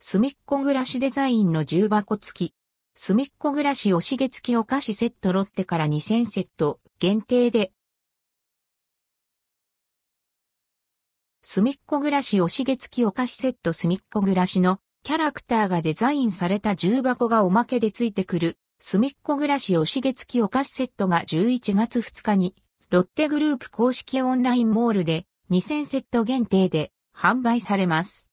すみっこ暮らしデザインの重箱付き。すみっこ暮らしおしげ付きお菓子セットロッテから2000セット限定で。すみっこ暮らしおしげ付きお菓子セットすみっこ暮らしのキャラクターがデザインされた重箱がおまけで付いてくる、すみっこ暮らしおしげ付きお菓子セットが11月2日に、ロッテグループ公式オンラインモールで2000セット限定で販売されます。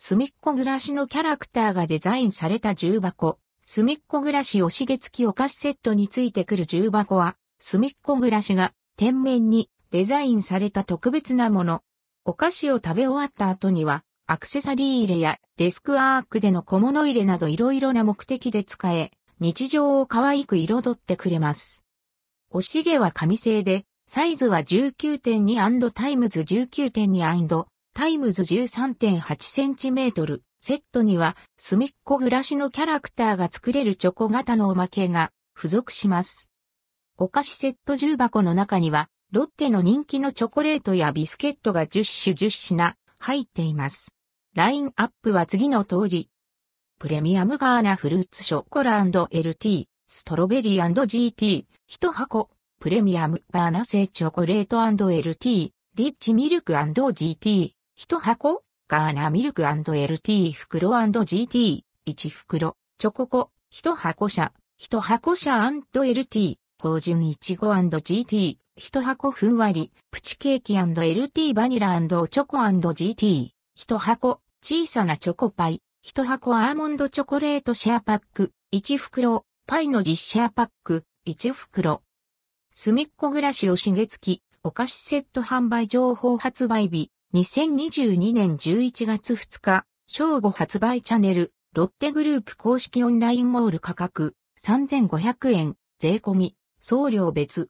すみっこ暮らしのキャラクターがデザインされた重箱、すみっこ暮らしおしげ付きお菓子セットについてくる重箱は、すみっこ暮らしが天面にデザインされた特別なもの。お菓子を食べ終わった後には、アクセサリー入れやデスクワークでの小物入れなどいろいろな目的で使え、日常を可愛く彩ってくれます。おしげは紙製で、サイズは 19.2& times 19.2& times 13.8cm セットには、すみっこ暮らしのキャラクターが作れるチョコ型のおまけが付属します。お菓子セット重箱の中には、ロッテの人気のチョコレートやビスケットが10種10品入っています。ラインアップは次の通り。プレミアムガーナフルーツショコラ &LT、ストロベリー &GT、一箱、プレミアムガーナ製チョコレート &LT、リッチミルク &GT、一箱、ガーナミルク &LT 袋 &GT、一袋、チョココ、一箱車、一箱車 &LT、高純いちご &GT、一箱ふんわり、プチケーキ &LT バニラチョコ &GT、一箱、小さなチョコパイ、一箱アーモンドチョコレートシェアパック、一袋、パイの実シェアパック、一袋。すみっこ暮らしをしげつき、お菓子セット販売情報発売日、2022年11月2日、正午発売チャンネル、ロッテグループ公式オンラインモール価格、3500円、税込み、送料別。